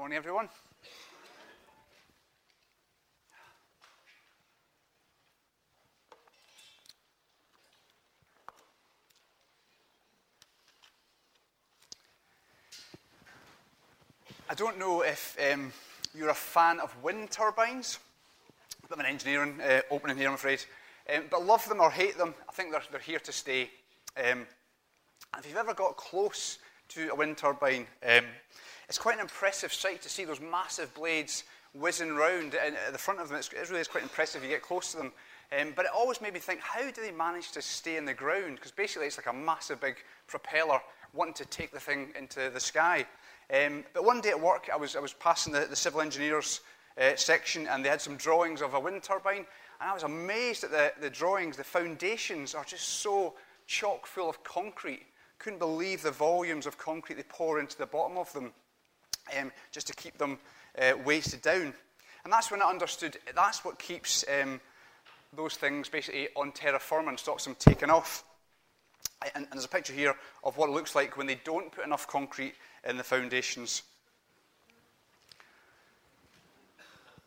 Morning, everyone. I don't know if um, you're a fan of wind turbines. A bit of an engineering uh, opening here, I'm afraid. Um, but love them or hate them, I think they're, they're here to stay. Um, if you've ever got close to a wind turbine, um, it's quite an impressive sight to see those massive blades whizzing round at the front of them. It's, it really is quite impressive. If you get close to them. Um, but it always made me think, how do they manage to stay in the ground? Because basically, it's like a massive big propeller wanting to take the thing into the sky. Um, but one day at work, I was, I was passing the, the civil engineers uh, section, and they had some drawings of a wind turbine. And I was amazed at the, the drawings. The foundations are just so chock full of concrete. Couldn't believe the volumes of concrete they pour into the bottom of them um, just to keep them uh, wasted down. And that's when I understood that's what keeps um, those things basically on terra firma and stops them taking off. And, and, there's a picture here of what it looks like when they don't put enough concrete in the foundations.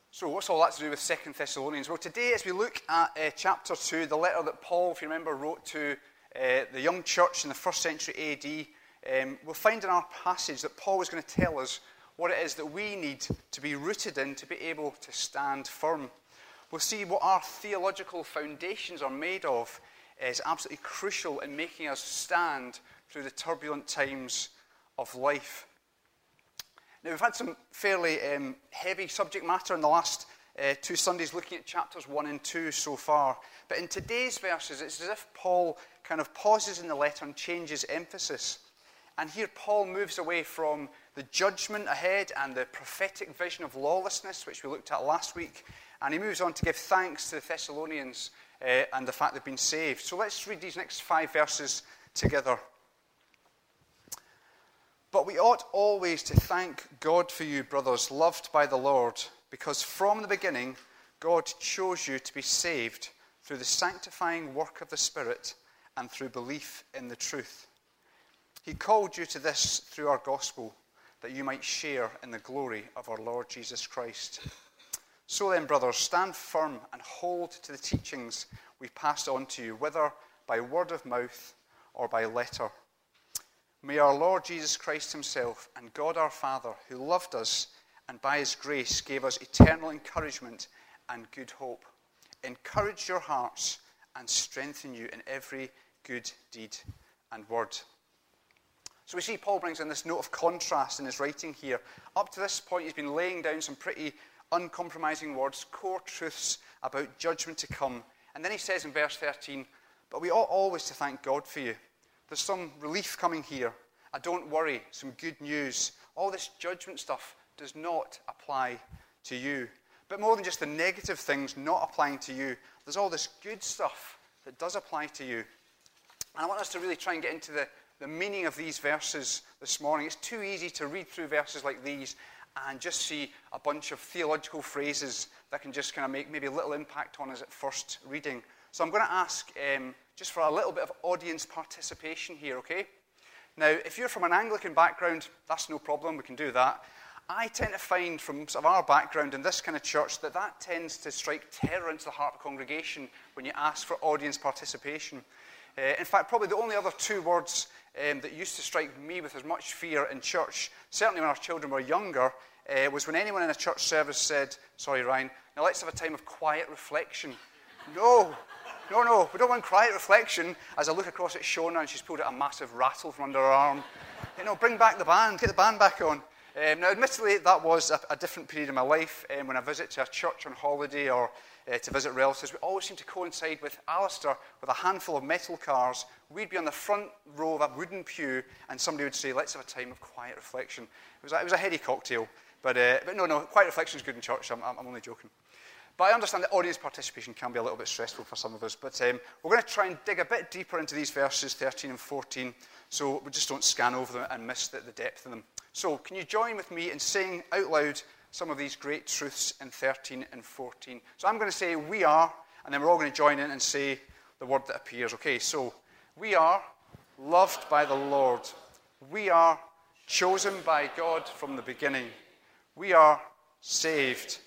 So, what's all that to do with Second Thessalonians? Well, today, as we look at uh, chapter 2, the letter that Paul, if you remember, wrote to uh, the young church in the first century AD, um, we'll find in our passage that Paul is going to tell us what it is that we need to be rooted in to be able to stand firm. We'll see what our theological foundations are made of is absolutely crucial in making us stand through the turbulent times of life. Now, we've had some fairly um, heavy subject matter in the last uh, two Sundays looking at chapters 1 and 2 so far. But in today's verses, it's as if Paul kind of pauses in the letter and changes emphasis. And here Paul moves away from the judgment ahead and the prophetic vision of lawlessness, which we looked at last week, and he moves on to give thanks to the Thessalonians uh, and the fact they've been saved. So let's read these next five verses together. But we ought always to thank God for you, brothers, loved by the Lord, because from the beginning God chose you to be saved through the sanctifying work of the Spirit and through belief in the truth. He called you to this through our gospel, that you might share in the glory of our Lord Jesus Christ. So then, brothers, stand firm and hold to the teachings we've passed on to you, whether by word of mouth or by letter. May our Lord Jesus Christ Himself and God our Father, who loved us and by His grace gave us eternal encouragement and good hope, encourage your hearts and strengthen you in every good deed and word. So we see Paul brings in this note of contrast in his writing here. Up to this point, he's been laying down some pretty uncompromising words, core truths about judgment to come. And then he says in verse 13, But we ought always to thank God for you. There's some relief coming here. I don't worry, some good news. All this judgment stuff does not apply to you. But more than just the negative things not applying to you, there's all this good stuff that does apply to you. And I want us to really try and get into the the meaning of these verses this morning. It's too easy to read through verses like these and just see a bunch of theological phrases that can just kind of make maybe a little impact on us at first reading. So I'm going to ask um, just for a little bit of audience participation here, okay? Now, if you're from an Anglican background, that's no problem, we can do that. I tend to find from sort of our background in this kind of church that that tends to strike terror into the heart of the congregation when you ask for audience participation. Uh, in fact, probably the only other two words um, that used to strike me with as much fear in church, certainly when our children were younger, uh, was when anyone in a church service said, Sorry, Ryan, now let's have a time of quiet reflection. no, no, no, we don't want quiet reflection. As I look across at Shona and she's pulled out a massive rattle from under her arm. You know, bring back the band, get the band back on. Um, now, admittedly, that was a, a, different period in my life. Um, when I visit to a church on holiday or uh, to visit relatives, we always seem to coincide with Alistair with a handful of metal cars. We'd be on the front row of a wooden pew, and somebody would say, Let's have a time of quiet reflection. It was a, it was a heady cocktail. But, uh, but no, no, quiet reflection is good in church. I'm, I'm only joking. But I understand that audience participation can be a little bit stressful for some of us. But um, we're going to try and dig a bit deeper into these verses 13 and 14 so we just don't scan over them and miss the, the depth of them. So, can you join with me in saying out loud some of these great truths in 13 and 14? So, I'm going to say we are, and then we're all going to join in and say the word that appears. Okay, so we are loved by the Lord. We are chosen by God from the beginning. We are saved.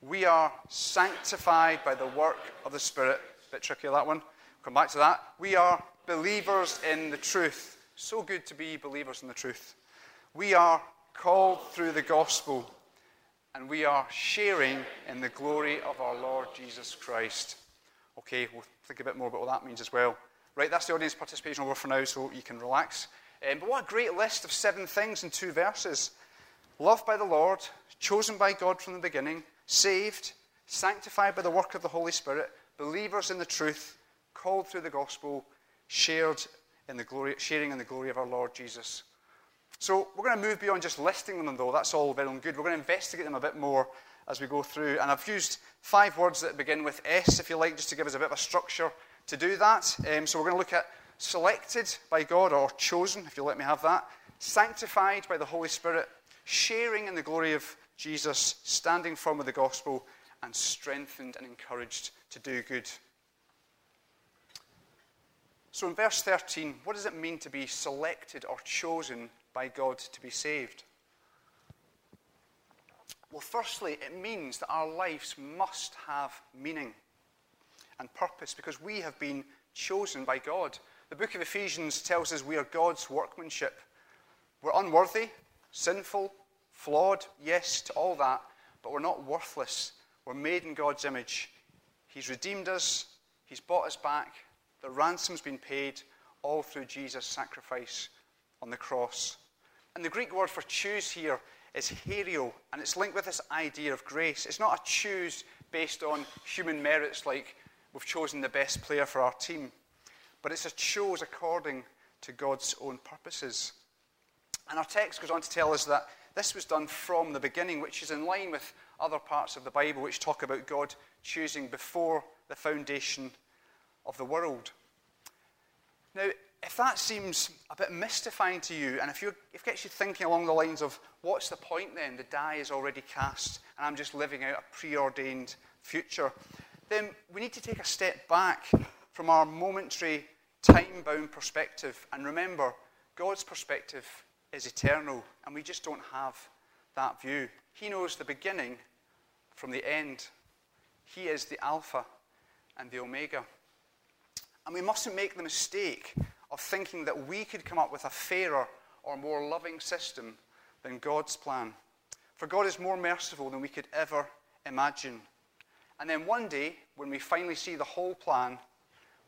We are sanctified by the work of the Spirit. A Bit tricky, that one. Come back to that. We are believers in the truth. So good to be believers in the truth. We are called through the gospel, and we are sharing in the glory of our Lord Jesus Christ. Okay, we'll think a bit more about what that means as well. Right, that's the audience participation over for now, so you can relax. Um, but what a great list of seven things in two verses. Loved by the Lord, chosen by God from the beginning, saved, sanctified by the work of the Holy Spirit, believers in the truth, called through the gospel, shared in the glory, sharing in the glory of our Lord Jesus. So we're going to move beyond just listing them, though. That's all very good. We're going to investigate them a bit more as we go through. And I've used five words that begin with S, if you like, just to give us a bit of a structure to do that. Um, so we're going to look at selected by God or chosen, if you'll let me have that, sanctified by the Holy Spirit, sharing in the glory of Jesus, standing firm with the gospel, and strengthened and encouraged to do good. So in verse 13, what does it mean to be selected or chosen by God to be saved? Well, firstly, it means that our lives must have meaning and purpose because we have been chosen by God. The book of Ephesians tells us we are God's workmanship. We're unworthy, sinful, flawed, yes, to all that, but we're not worthless. We're made in God's image. He's redeemed us, He's bought us back, the ransom's been paid, all through Jesus' sacrifice on the cross. And the Greek word for choose here is hario, and it's linked with this idea of grace. It's not a choose based on human merits like we've chosen the best player for our team but it's a choose according to God's own purposes. And our text goes on to tell us that this was done from the beginning, which is in line with other parts of the Bible which talk about God choosing before the foundation of the world. Now, if that seems a bit mystifying to you, and if, you if it gets you thinking along the lines of what's the point then? The die is already cast, and I'm just living out a preordained future, then we need to take a step back from our momentary time bound perspective. And remember, God's perspective is eternal, and we just don't have that view. He knows the beginning from the end, He is the Alpha and the Omega. And we mustn't make the mistake of thinking that we could come up with a fairer or more loving system than God's plan. For God is more merciful than we could ever imagine. And then one day, when we finally see the whole plan,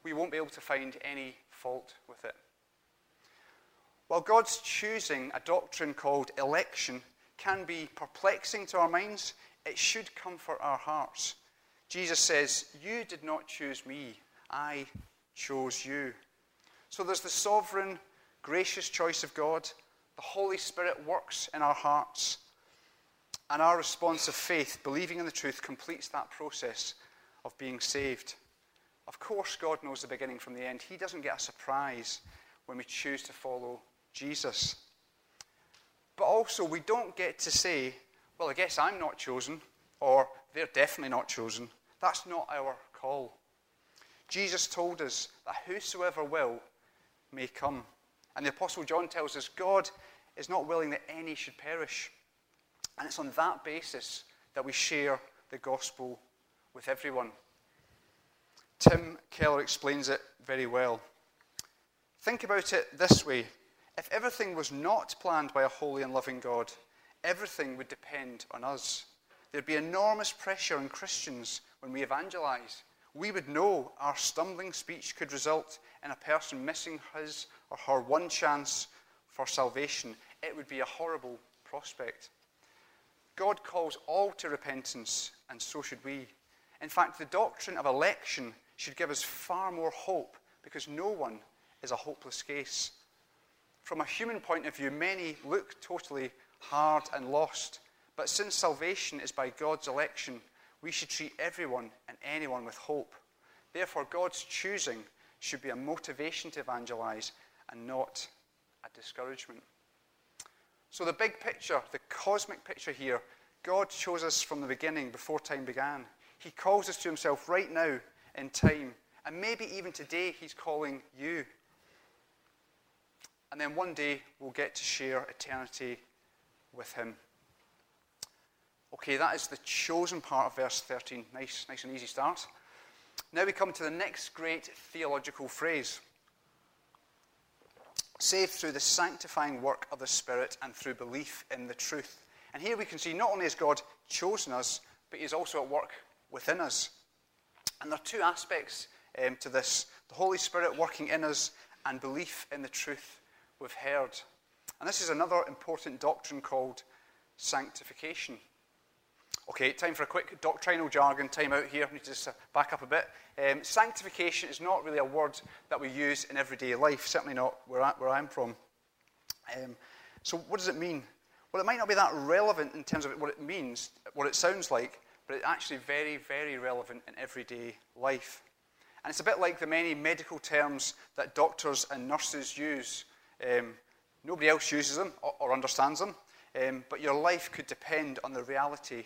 we won't be able to find any fault with it. While God's choosing a doctrine called election can be perplexing to our minds, it should comfort our hearts. Jesus says, You did not choose me, I chose you. So there's the sovereign, gracious choice of God. The Holy Spirit works in our hearts. And our response of faith, believing in the truth, completes that process of being saved. Of course, God knows the beginning from the end. He doesn't get a surprise when we choose to follow Jesus. But also, we don't get to say, well, I guess I'm not chosen, or they're definitely not chosen. That's not our call. Jesus told us that whosoever will may come. And the Apostle John tells us God is not willing that any should perish. And it's on that basis that we share the gospel with everyone. Tim Keller explains it very well. Think about it this way if everything was not planned by a holy and loving God, everything would depend on us. There'd be enormous pressure on Christians when we evangelize. We would know our stumbling speech could result in a person missing his or her one chance for salvation. It would be a horrible prospect. God calls all to repentance, and so should we. In fact, the doctrine of election should give us far more hope because no one is a hopeless case. From a human point of view, many look totally hard and lost. But since salvation is by God's election, we should treat everyone and anyone with hope. Therefore, God's choosing should be a motivation to evangelize and not a discouragement. So, the big picture, the cosmic picture here, God chose us from the beginning, before time began. He calls us to Himself right now in time. And maybe even today, He's calling you. And then one day, we'll get to share eternity with Him. Okay, that is the chosen part of verse 13. Nice, nice and easy start. Now we come to the next great theological phrase saved through the sanctifying work of the Spirit and through belief in the truth. And here we can see not only has God chosen us, but He's also at work within us. And there are two aspects um, to this the Holy Spirit working in us and belief in the truth we've heard. And this is another important doctrine called sanctification. Okay, time for a quick doctrinal jargon time out here. I need to just uh, back up a bit. Um, sanctification is not really a word that we use in everyday life, certainly not where, I, where I'm from. Um, so, what does it mean? Well, it might not be that relevant in terms of what it means, what it sounds like, but it's actually very, very relevant in everyday life. And it's a bit like the many medical terms that doctors and nurses use. Um, nobody else uses them or, or understands them, um, but your life could depend on the reality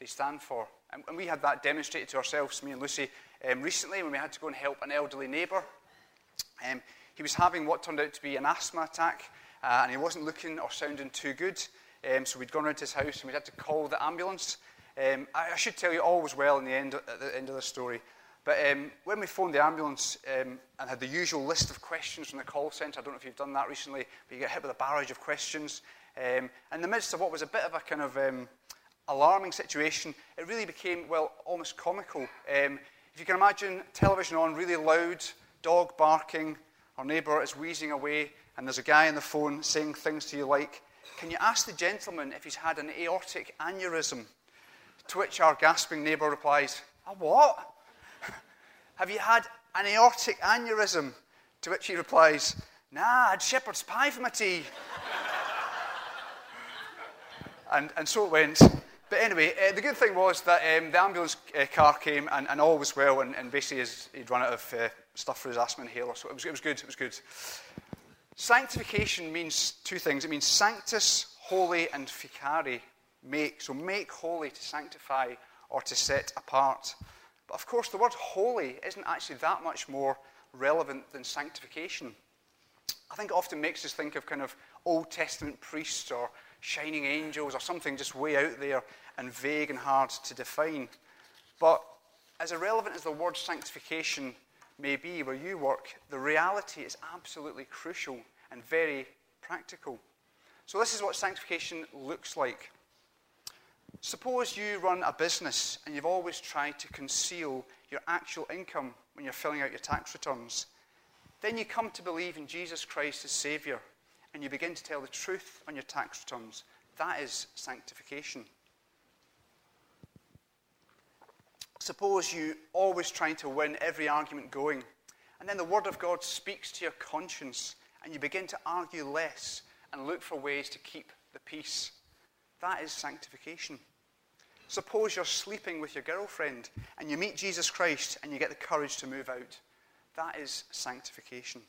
they stand for. And, and we had that demonstrated to ourselves, me and Lucy, um, recently when we had to go and help an elderly neighbour. Um, he was having what turned out to be an asthma attack, uh, and he wasn't looking or sounding too good. Um, so we'd gone around to his house and we had to call the ambulance. Um, I, I, should tell you all was well in the end, at the end of the story. But um, when we phoned the ambulance um, and had the usual list of questions from the call centre, I don't know if you've done that recently, but you get hit with a barrage of questions. Um, in the midst of what was a bit of a kind of um, alarming situation, it really became, well, almost comical. Um, if you can imagine television on, really loud, dog barking, our neighbour is wheezing away, and there's a guy on the phone saying things to you like, Can you ask the gentleman if he's had an aortic aneurysm? To which our gasping neighbour replies, A what? Have you had an aortic aneurysm? To which he replies, Nah, I had shepherd's pie for my tea. and, and so it went. But anyway, uh, the good thing was that um, the ambulance uh, car came and, and, all was well, and, and basically he'd run out of uh, stuff for his asthma inhaler, so it was, it was good. It was good. Sanctification means two things. It means sanctus, holy, and ficare, make. So make holy to sanctify or to set apart. But of course, the word holy isn't actually that much more relevant than sanctification. I think it often makes us think of kind of Old Testament priests or shining angels or something just way out there and vague and hard to define. But as irrelevant as the word sanctification may be where you work, the reality is absolutely crucial and very practical. So, this is what sanctification looks like. Suppose you run a business and you've always tried to conceal your actual income when you're filling out your tax returns. Then you come to believe in Jesus Christ as Saviour and you begin to tell the truth on your tax returns. That is sanctification. Suppose you always trying to win every argument going, and then the Word of God speaks to your conscience, and you begin to argue less and look for ways to keep the peace. That is sanctification. Suppose you're sleeping with your girlfriend and you meet Jesus Christ and you get the courage to move out. That is sanctification.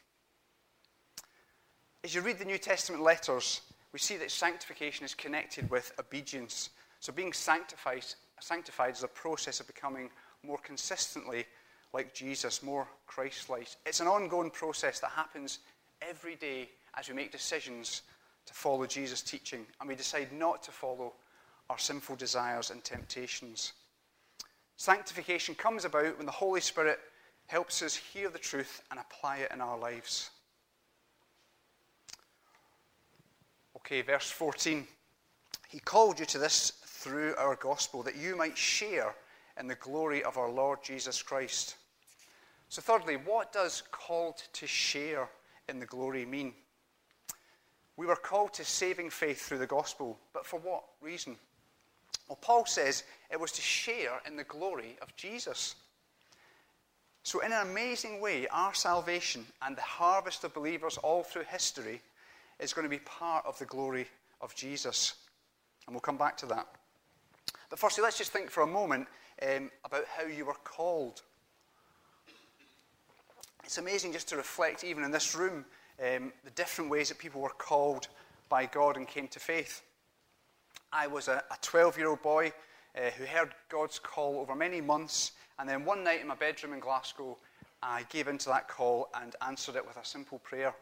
As you read the New Testament letters, we see that sanctification is connected with obedience. So being sanctified, sanctified is a process of becoming more consistently like Jesus, more Christ like. It's an ongoing process that happens every day as we make decisions to follow Jesus' teaching and we decide not to follow our sinful desires and temptations. Sanctification comes about when the Holy Spirit helps us hear the truth and apply it in our lives. Okay, verse 14. He called you to this through our gospel, that you might share in the glory of our Lord Jesus Christ. So, thirdly, what does called to share in the glory mean? We were called to saving faith through the gospel, but for what reason? Well, Paul says it was to share in the glory of Jesus. So, in an amazing way, our salvation and the harvest of believers all through history is going to be part of the glory of Jesus. And we'll come back to that. But firstly, let's just think for a moment um, about how you were called. It's amazing just to reflect, even in this room, um, the different ways that people were called by God and came to faith. I was a 12 year old boy uh, who heard God's call over many months, and then one night in my bedroom in Glasgow, I gave into that call and answered it with a simple prayer.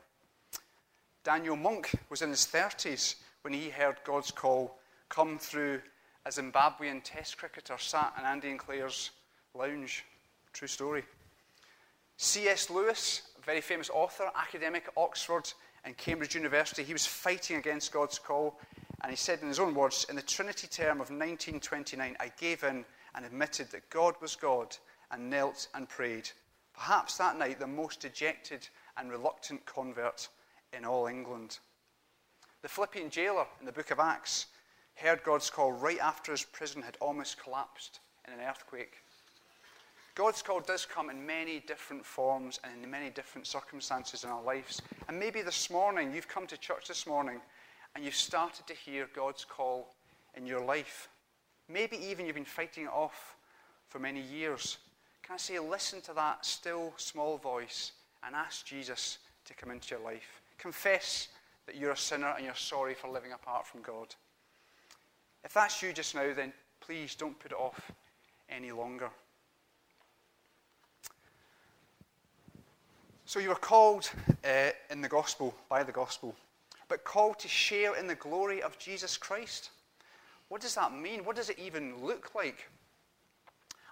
Daniel Monk was in his 30s when he heard God's call come through a Zimbabwean test cricketer sat in Andy and Claire's lounge. True story. C.S. Lewis, a very famous author, academic at Oxford and Cambridge University, he was fighting against God's call. And he said in his own words, In the Trinity term of 1929, I gave in and admitted that God was God and knelt and prayed. Perhaps that night, the most dejected and reluctant convert in all England. The Philippian jailer in the book of Acts heard God's call right after his prison had almost collapsed in an earthquake. God's call does come in many different forms and in many different circumstances in our lives. And maybe this morning, you've come to church this morning and you've started to hear God's call in your life. Maybe even you've been fighting it off for many years. Can I say, listen to that still small voice and ask Jesus to come into your life? Confess that you're a sinner and you're sorry for living apart from God. If that's you just now, then please don't put it off any longer. So you were called uh, in the gospel, by the gospel, but called to share in the glory of Jesus Christ. What does that mean? What does it even look like?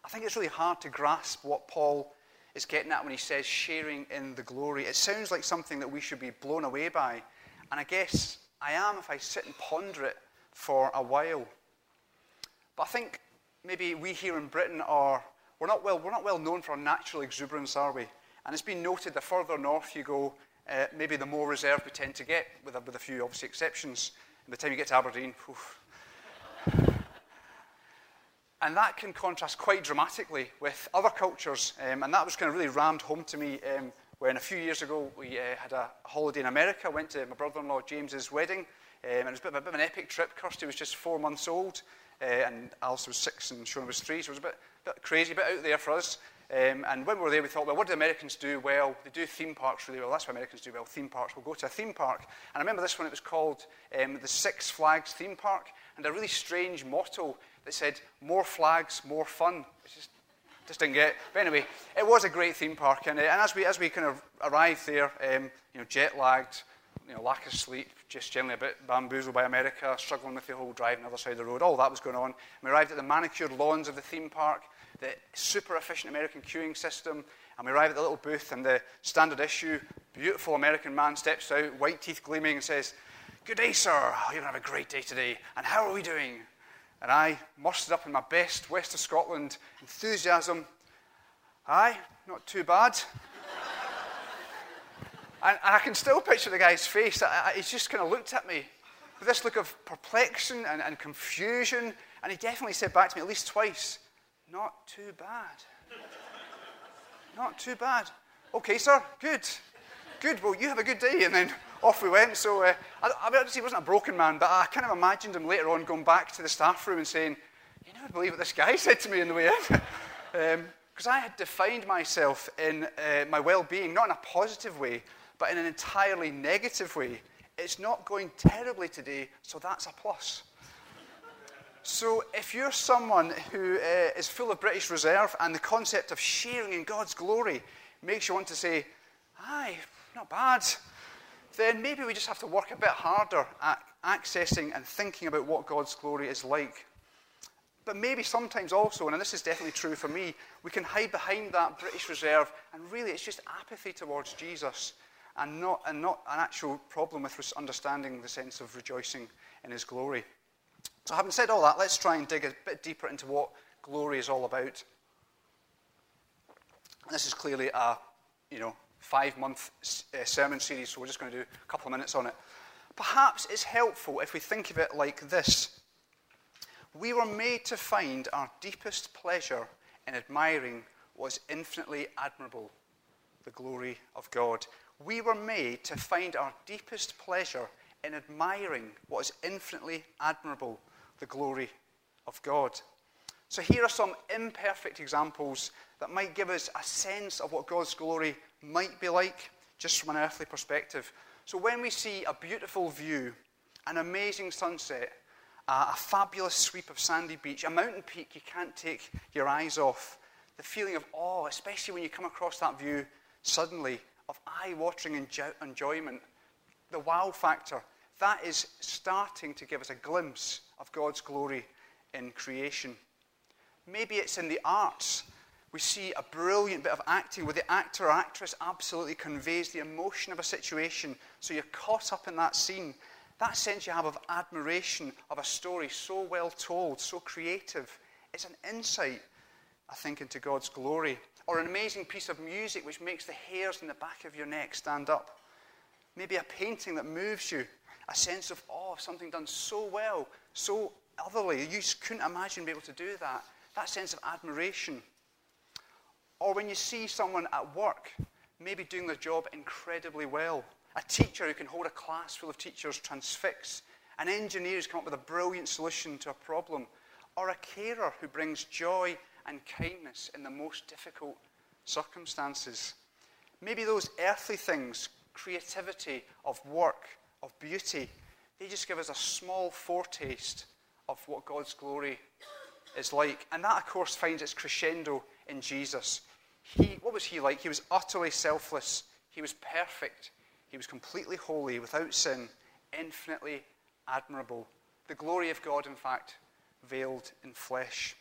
I think it's really hard to grasp what Paul is getting at when he says sharing in the glory. It sounds like something that we should be blown away by. And I guess I am if I sit and ponder it for a while. But I think maybe we here in Britain are, we're not well, we're not well known for our natural exuberance, are we? And it's been noted the further north you go, uh, maybe the more reserved we tend to get, with a, with a few obviously exceptions. And by the time you get to Aberdeen, and that can contrast quite dramatically with other cultures. Um, and that was kind of really rammed home to me um, when a few years ago we uh, had a holiday in America, went to my brother-in-law James's wedding, um, and it was a bit, a bit, of an epic trip. Kirsty was just four months old, uh, and Alice was six, and Sean was three, so it was a bit, bit crazy, a bit out there for us. Um, and when we were there, we thought, well, what do Americans do well? They do theme parks really well. That's what Americans do well, theme parks. We'll go to a theme park. And I remember this one, it was called um, the Six Flags Theme Park, and a really strange motto that said, more flags, more fun. Which just, just didn't get. But anyway, it was a great theme park. And, and as, we, as we kind of arrived there, um, you know, jet lagged, you know, lack of sleep, just generally a bit bamboozled by America, struggling with the whole drive on the other side of the road, all that was going on. And we arrived at the manicured lawns of the theme park, the super efficient American queuing system, and we arrive at the little booth, and the standard issue, beautiful American man steps out, white teeth gleaming, and says, Good day, sir. You're going to have a great day today. And how are we doing? And I mustered up in my best West of Scotland enthusiasm. Aye, not too bad. and, and, I can still picture the guy's face. I, I, he's just kind of looked at me with this look of perplexion and, and confusion. And he definitely said back to me at least twice, Not too bad. not too bad. Okay, sir, good. Good, well, you have a good day. And then off we went. So uh, I, I mean, he wasn't a broken man, but I kind of imagined him later on going back to the staff room and saying, You never believe what this guy said to me in the way in. Because um, I had defined myself in uh, my well being, not in a positive way, but in an entirely negative way. It's not going terribly today, so that's a plus. So, if you're someone who uh, is full of British reserve and the concept of sharing in God's glory makes you want to say, Aye, not bad, then maybe we just have to work a bit harder at accessing and thinking about what God's glory is like. But maybe sometimes also, and this is definitely true for me, we can hide behind that British reserve, and really it's just apathy towards Jesus and not, and not an actual problem with understanding the sense of rejoicing in his glory. So, having said all that, let's try and dig a bit deeper into what glory is all about. And this is clearly a, you know, five month uh, sermon series, so we're just going to do a couple of minutes on it. Perhaps it's helpful if we think of it like this We were made to find our deepest pleasure in admiring what is infinitely admirable, the glory of God. We were made to find our deepest pleasure in admiring what is infinitely admirable, the glory of God. So, here are some imperfect examples that might give us a sense of what God's glory might be like, just from an earthly perspective. So, when we see a beautiful view, an amazing sunset, a fabulous sweep of sandy beach, a mountain peak you can't take your eyes off, the feeling of awe, especially when you come across that view suddenly, of eye watering enjoyment, the wow factor, that is starting to give us a glimpse of God's glory in creation. Maybe it's in the arts. We see a brilliant bit of acting where the actor or actress absolutely conveys the emotion of a situation, so you're caught up in that scene. That sense you have of admiration of a story so well told, so creative, it's an insight, I think, into God's glory. Or an amazing piece of music which makes the hairs in the back of your neck stand up. Maybe a painting that moves you, a sense of awe of something done so well, so otherly. You couldn't imagine being able to do that. That sense of admiration. Or when you see someone at work, maybe doing their job incredibly well. A teacher who can hold a class full of teachers transfixed, An engineer who's come up with a brilliant solution to a problem. Or a carer who brings joy and kindness in the most difficult circumstances. Maybe those earthly things, creativity of work, of beauty, they just give us a small foretaste of what God's glory is like. And that, of course, finds its crescendo in Jesus. He, what was he like? He was utterly selfless. He was perfect. He was completely holy, without sin, infinitely admirable. The glory of God, in fact, veiled in flesh.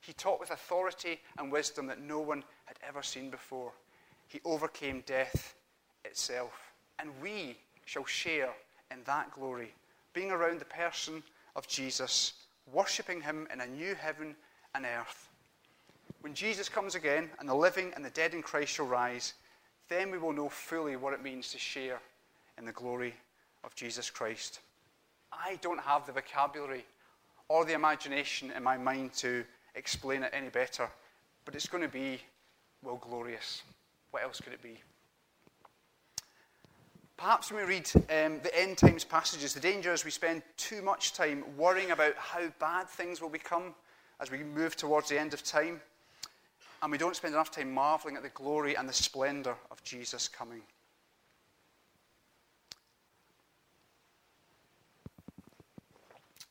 He taught with authority and wisdom that no one had ever seen before. He overcame death itself. And we shall share in that glory, being around the person of Jesus, worshipping him in a new heaven and earth. When Jesus comes again and the living and the dead in Christ shall rise, then we will know fully what it means to share in the glory of Jesus Christ. I don't have the vocabulary or the imagination in my mind to explain it any better. But it's going to be, well, glorious. What else could it be? Perhaps when we read um, the end times passages, the danger is we spend too much time worrying about how bad things will become as we move towards the end of time, and we don't spend enough time marveling at the glory and the splendor of Jesus coming.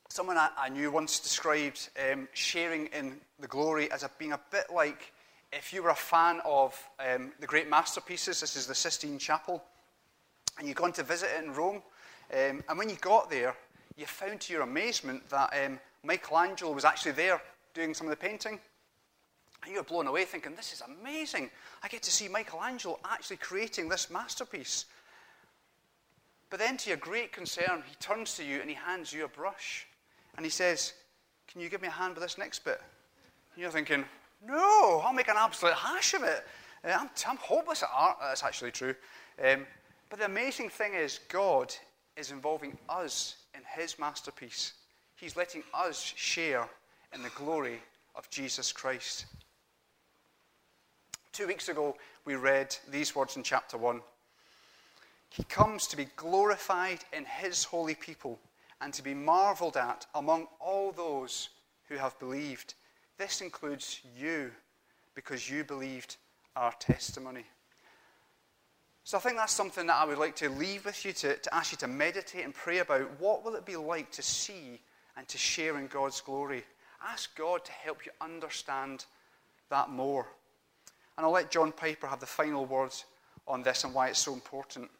Someone I, I knew once described um, sharing in the glory as a, being a bit like if you were a fan of um, the great masterpieces. This is the Sistine Chapel, and you'd gone to visit it in Rome. Um, and when you got there, you found to your amazement that um, Michelangelo was actually there doing some of the painting. And you were blown away thinking, this is amazing. I get to see Michelangelo actually creating this masterpiece. But then, to your great concern, he turns to you and he hands you a brush. And he says, Can you give me a hand with this next bit? And you're thinking, No, I'll make an absolute hash of it. Uh, I'm, I'm hopeless at art. That's actually true. Um, but the amazing thing is, God is involving us in his masterpiece. He's letting us share in the glory of Jesus Christ. Two weeks ago, we read these words in chapter 1. He comes to be glorified in his holy people and to be marveled at among all those who have believed. This includes you, because you believed our testimony. So I think that's something that I would like to leave with you, to, to ask you to meditate and pray about. What will it be like to see and to share in God's glory? Ask God to help you understand that more. And I'll let John Piper have the final words on this and why it's so important.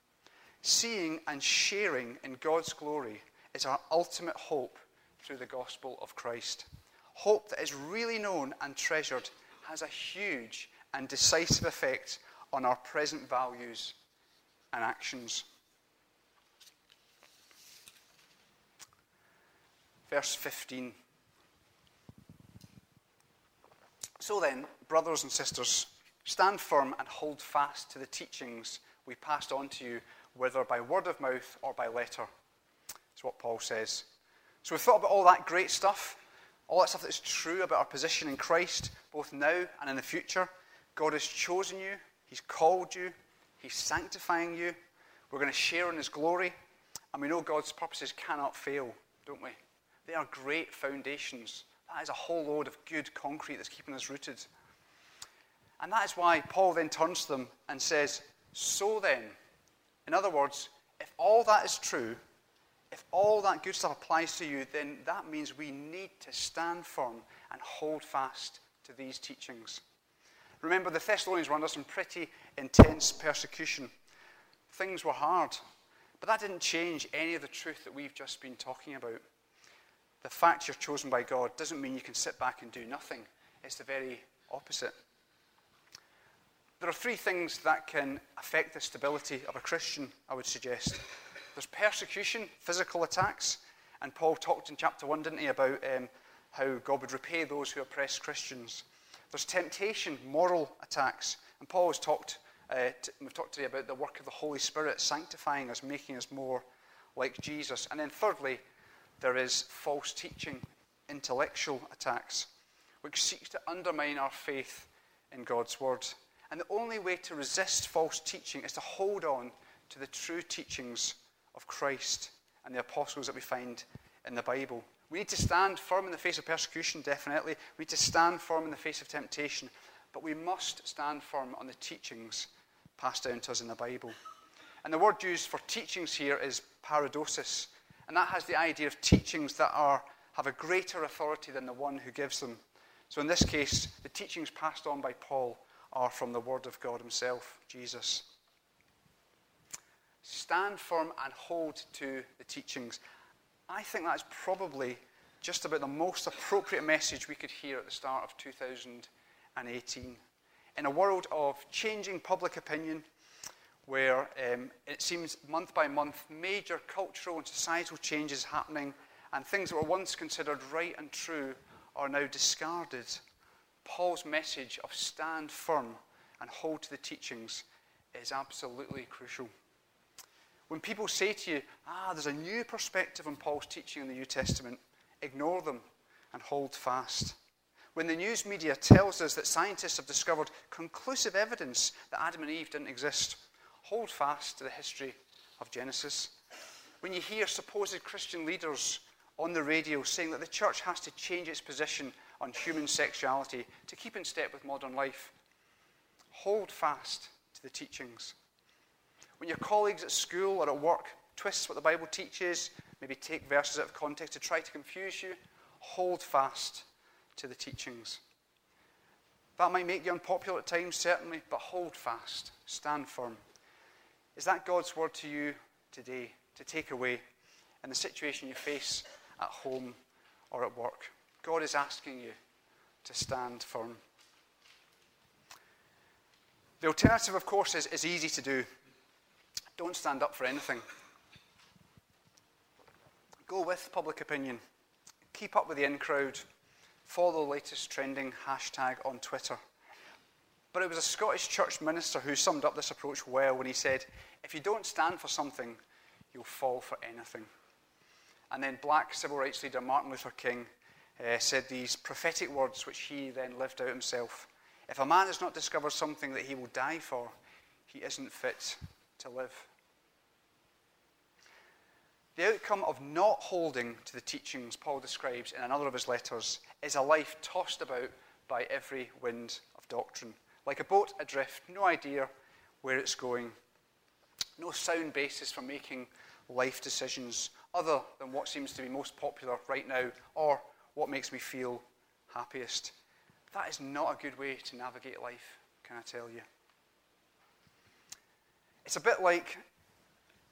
Seeing and sharing in God's glory is our ultimate hope through the gospel of Christ. Hope that is really known and treasured has a huge and decisive effect on our present values and actions. Verse 15. So then, brothers and sisters, stand firm and hold fast to the teachings we passed on to you, whether by word of mouth or by letter That's what Paul says. So we've thought about all that great stuff, all that stuff that's true about our position in Christ, both now and in the future. God has chosen you, He's called you, He's sanctifying you. We're going to share in His glory, and we know God's purposes cannot fail, don't we? They are great foundations. That is a whole load of good concrete that's keeping us rooted. And that is why Paul then turns to them and says, So then, in other words, if all that is true, if all that good stuff applies to you, then that means we need to stand firm and hold fast to these teachings. Remember, the Thessalonians were under some pretty intense persecution. Things were hard, but that didn't change any of the truth that we've just been talking about. the fact you're chosen by God doesn't mean you can sit back and do nothing. It's the very opposite. There are three things that can affect the stability of a Christian, I would suggest. There's persecution, physical attacks, and Paul talked in chapter 1, didn't he, about um, how God would repay those who oppress Christians. There's temptation, moral attacks, and Paul has talked, uh, we've talked today about the work of the Holy Spirit sanctifying us, making us more like Jesus. And then thirdly, there is false teaching, intellectual attacks, which seeks to undermine our faith in God's word. And the only way to resist false teaching is to hold on to the true teachings of Christ and the apostles that we find in the Bible. We need to stand firm in the face of persecution, definitely. We need to stand firm in the face of temptation. But we must stand firm on the teachings passed down to us in the Bible. And the word used for teachings here is paradosis. And that has the idea of teachings that are, have a greater authority than the one who gives them. So in this case, the teachings passed on by Paul are from the Word of God Himself, Jesus. Stand firm and hold to the teachings. I think that's probably just about the most appropriate message we could hear at the start of 2018. In a world of changing public opinion, where um, it seems month by month major cultural and societal changes happening, and things that were once considered right and true are now discarded. Paul's message of stand firm and hold to the teachings is absolutely crucial. When people say to you, ah, there's a new perspective on Paul's teaching in the New Testament, ignore them and hold fast. When the news media tells us that scientists have discovered conclusive evidence that Adam and Eve didn't exist, hold fast to the history of Genesis. When you hear supposed Christian leaders on the radio saying that the church has to change its position on human sexuality to keep in step with modern life, hold fast to the teachings. When your colleagues at school or at work twist what the Bible teaches, maybe take verses out of context to try to confuse you, hold fast to the teachings. That might make you unpopular at times, certainly, but hold fast, stand firm. Is that God's word to you today to take away in the situation you face at home or at work? God is asking you to stand firm. The alternative, of course, is, is easy to do. Don't stand up for anything. Go with public opinion. Keep up with the in crowd. Follow the latest trending hashtag on Twitter. But it was a Scottish church minister who summed up this approach well when he said, If you don't stand for something, you'll fall for anything. And then black civil rights leader Martin Luther King uh, said these prophetic words, which he then lived out himself. If a man has not discovered something that he will die for, he isn't fit to live. The outcome of not holding to the teachings Paul describes in another of his letters is a life tossed about by every wind of doctrine. Like a boat adrift, no idea where it's going, no sound basis for making life decisions other than what seems to be most popular right now or what makes me feel happiest. That is not a good way to navigate life, can I tell you? It's a bit like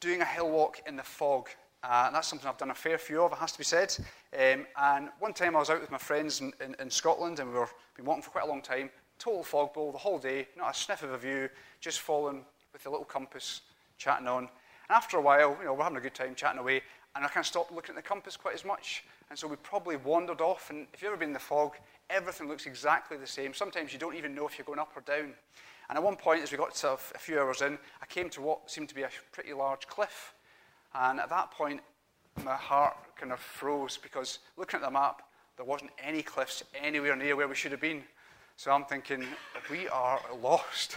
doing a hill walk in the fog. Uh, and that's something I've done a fair few of, it has to be said. Um, and one time I was out with my friends in, in, in Scotland, and we were been walking for quite a long time. Total fog bowl the whole day, not a sniff of a view, just following with the little compass, chatting on. And after a while, you know, we're having a good time chatting away, and I can't stop looking at the compass quite as much. And so we probably wandered off. And if you've ever been in the fog, everything looks exactly the same. Sometimes you don't even know if you're going up or down. And at one point, as we got to a few hours in, I came to what seemed to be a pretty large cliff. And at that point, my heart kind of froze because looking at the map, there wasn't any cliffs anywhere near where we should have been. So I'm thinking, we are lost.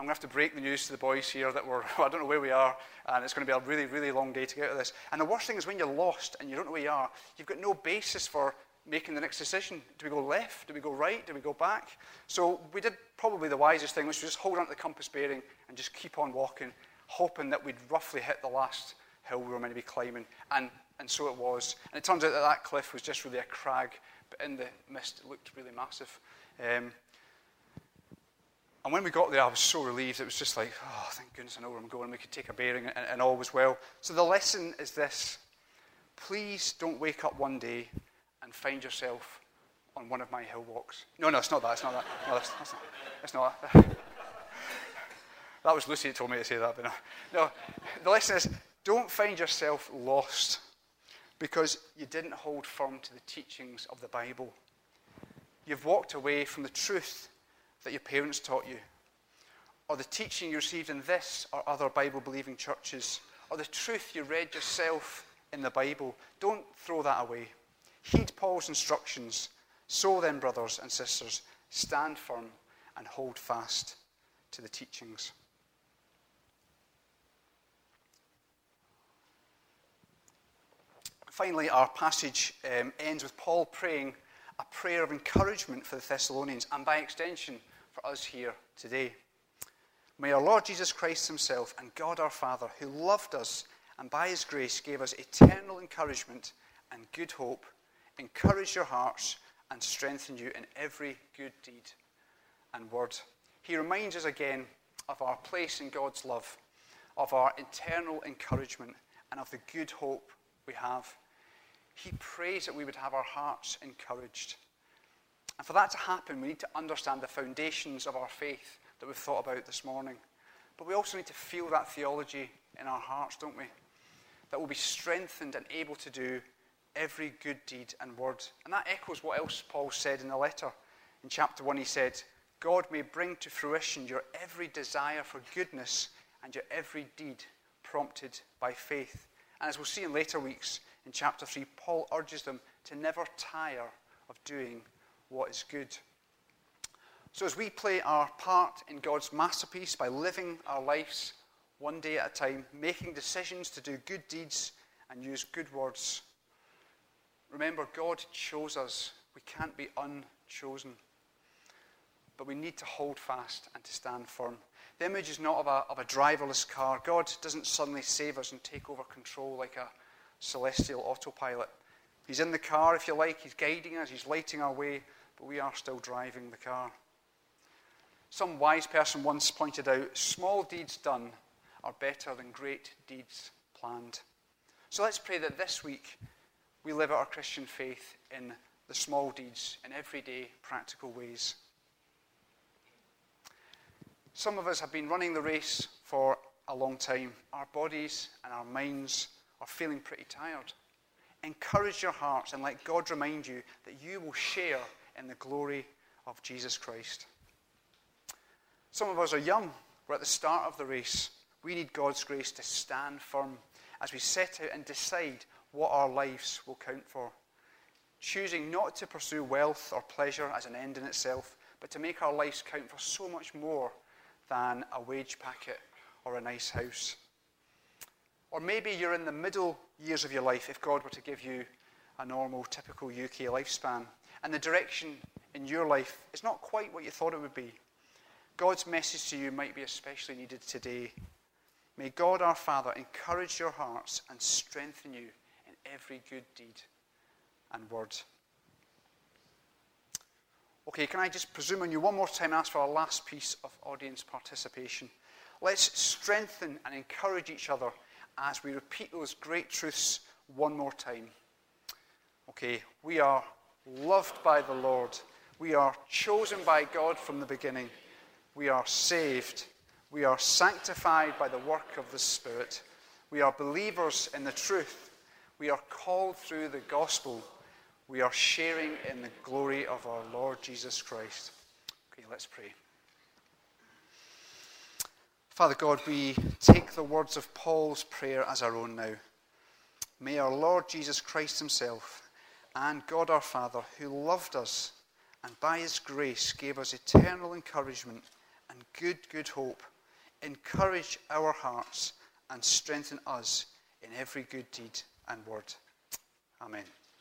I'm going to have to break the news to the boys here that we're, I don't know where we are, and it's going to be a really, really long day to get out of this. And the worst thing is when you're lost and you don't know where you are, you've got no basis for making the next decision. Do we go left? Do we go right? Do we go back? So we did probably the wisest thing, which was just hold on to the compass bearing and just keep on walking, hoping that we'd roughly hit the last hill we were meant to be climbing. And, and so it was. And it turns out that that cliff was just really a crag, but in the mist it looked really massive. Um, and when we got there, I was so relieved. It was just like, oh, thank goodness I know where I'm going. We could take a bearing and, and all was well. So the lesson is this please don't wake up one day and find yourself on one of my hill walks. No, no, it's not that. It's not that. No, that's, that's not. It's not that. that was Lucy that told me to say that, but no. No, the lesson is don't find yourself lost because you didn't hold firm to the teachings of the Bible. You've walked away from the truth that your parents taught you, or the teaching you received in this or other Bible believing churches, or the truth you read yourself in the Bible. Don't throw that away. Heed Paul's instructions. So then, brothers and sisters, stand firm and hold fast to the teachings. Finally, our passage um, ends with Paul praying a prayer of encouragement for the Thessalonians and by extension for us here today. May our Lord Jesus Christ Himself and God our Father, who loved us and by His grace gave us eternal encouragement and good hope, encourage your hearts and strengthen you in every good deed and word. He reminds us again of our place in God's love, of our eternal encouragement, and of the good hope we have he prays that we would have our hearts encouraged. And for that to happen, we need to understand the foundations of our faith that we've thought about this morning. But we also need to feel that theology in our hearts, don't we? That we'll be strengthened and able to do every good deed and word. And that echoes what else Paul said in the letter. In chapter 1, he said, God may bring to fruition your every desire for goodness and your every deed prompted by faith. And as we'll see in later weeks, in chapter 3, Paul urges them to never tire of doing what is good. So, as we play our part in God's masterpiece by living our lives one day at a time, making decisions to do good deeds and use good words, remember God chose us. We can't be unchosen. But we need to hold fast and to stand firm. The image is not of a, of a driverless car. God doesn't suddenly save us and take over control like a, celestial autopilot. He's in the car, if you like, he's guiding us, he's lighting our way, but we are still driving the car. Some wise person once pointed out small deeds done are better than great deeds planned. So let's pray that this week we live out our Christian faith in the small deeds, in everyday practical ways. Some of us have been running the race for a long time. Our bodies and our minds are feeling pretty tired, encourage your hearts and let God remind you that you will share in the glory of Jesus Christ. Some of us are young. We're at the start of the race. We need God's grace to stand firm as we set out and decide what our lives will count for. Choosing not to pursue wealth or pleasure as an end in itself, but to make our lives count for so much more than a wage packet or a nice house. Or maybe you're in the middle years of your life if God were to give you a normal, typical UK lifespan, and the direction in your life is not quite what you thought it would be. God's message to you might be especially needed today. May God our Father encourage your hearts and strengthen you every good deed and word. Okay, can I just presume on you one more time and ask for our last piece of audience participation? Let's strengthen and encourage each other as we repeat those great truths one more time. Okay, we are loved by the Lord. We are chosen by God from the beginning. We are saved. We are sanctified by the work of the Spirit. We are believers in the truth. We are called through the gospel. We are sharing in the glory of our Lord Jesus Christ. Okay, let's pray. Father God, we take the words of Paul's prayer as our own now. May our Lord Jesus Christ Himself and God our Father, who loved us and by His grace gave us eternal encouragement and good, good hope, encourage our hearts and strengthen us in every good deed and word. Amen.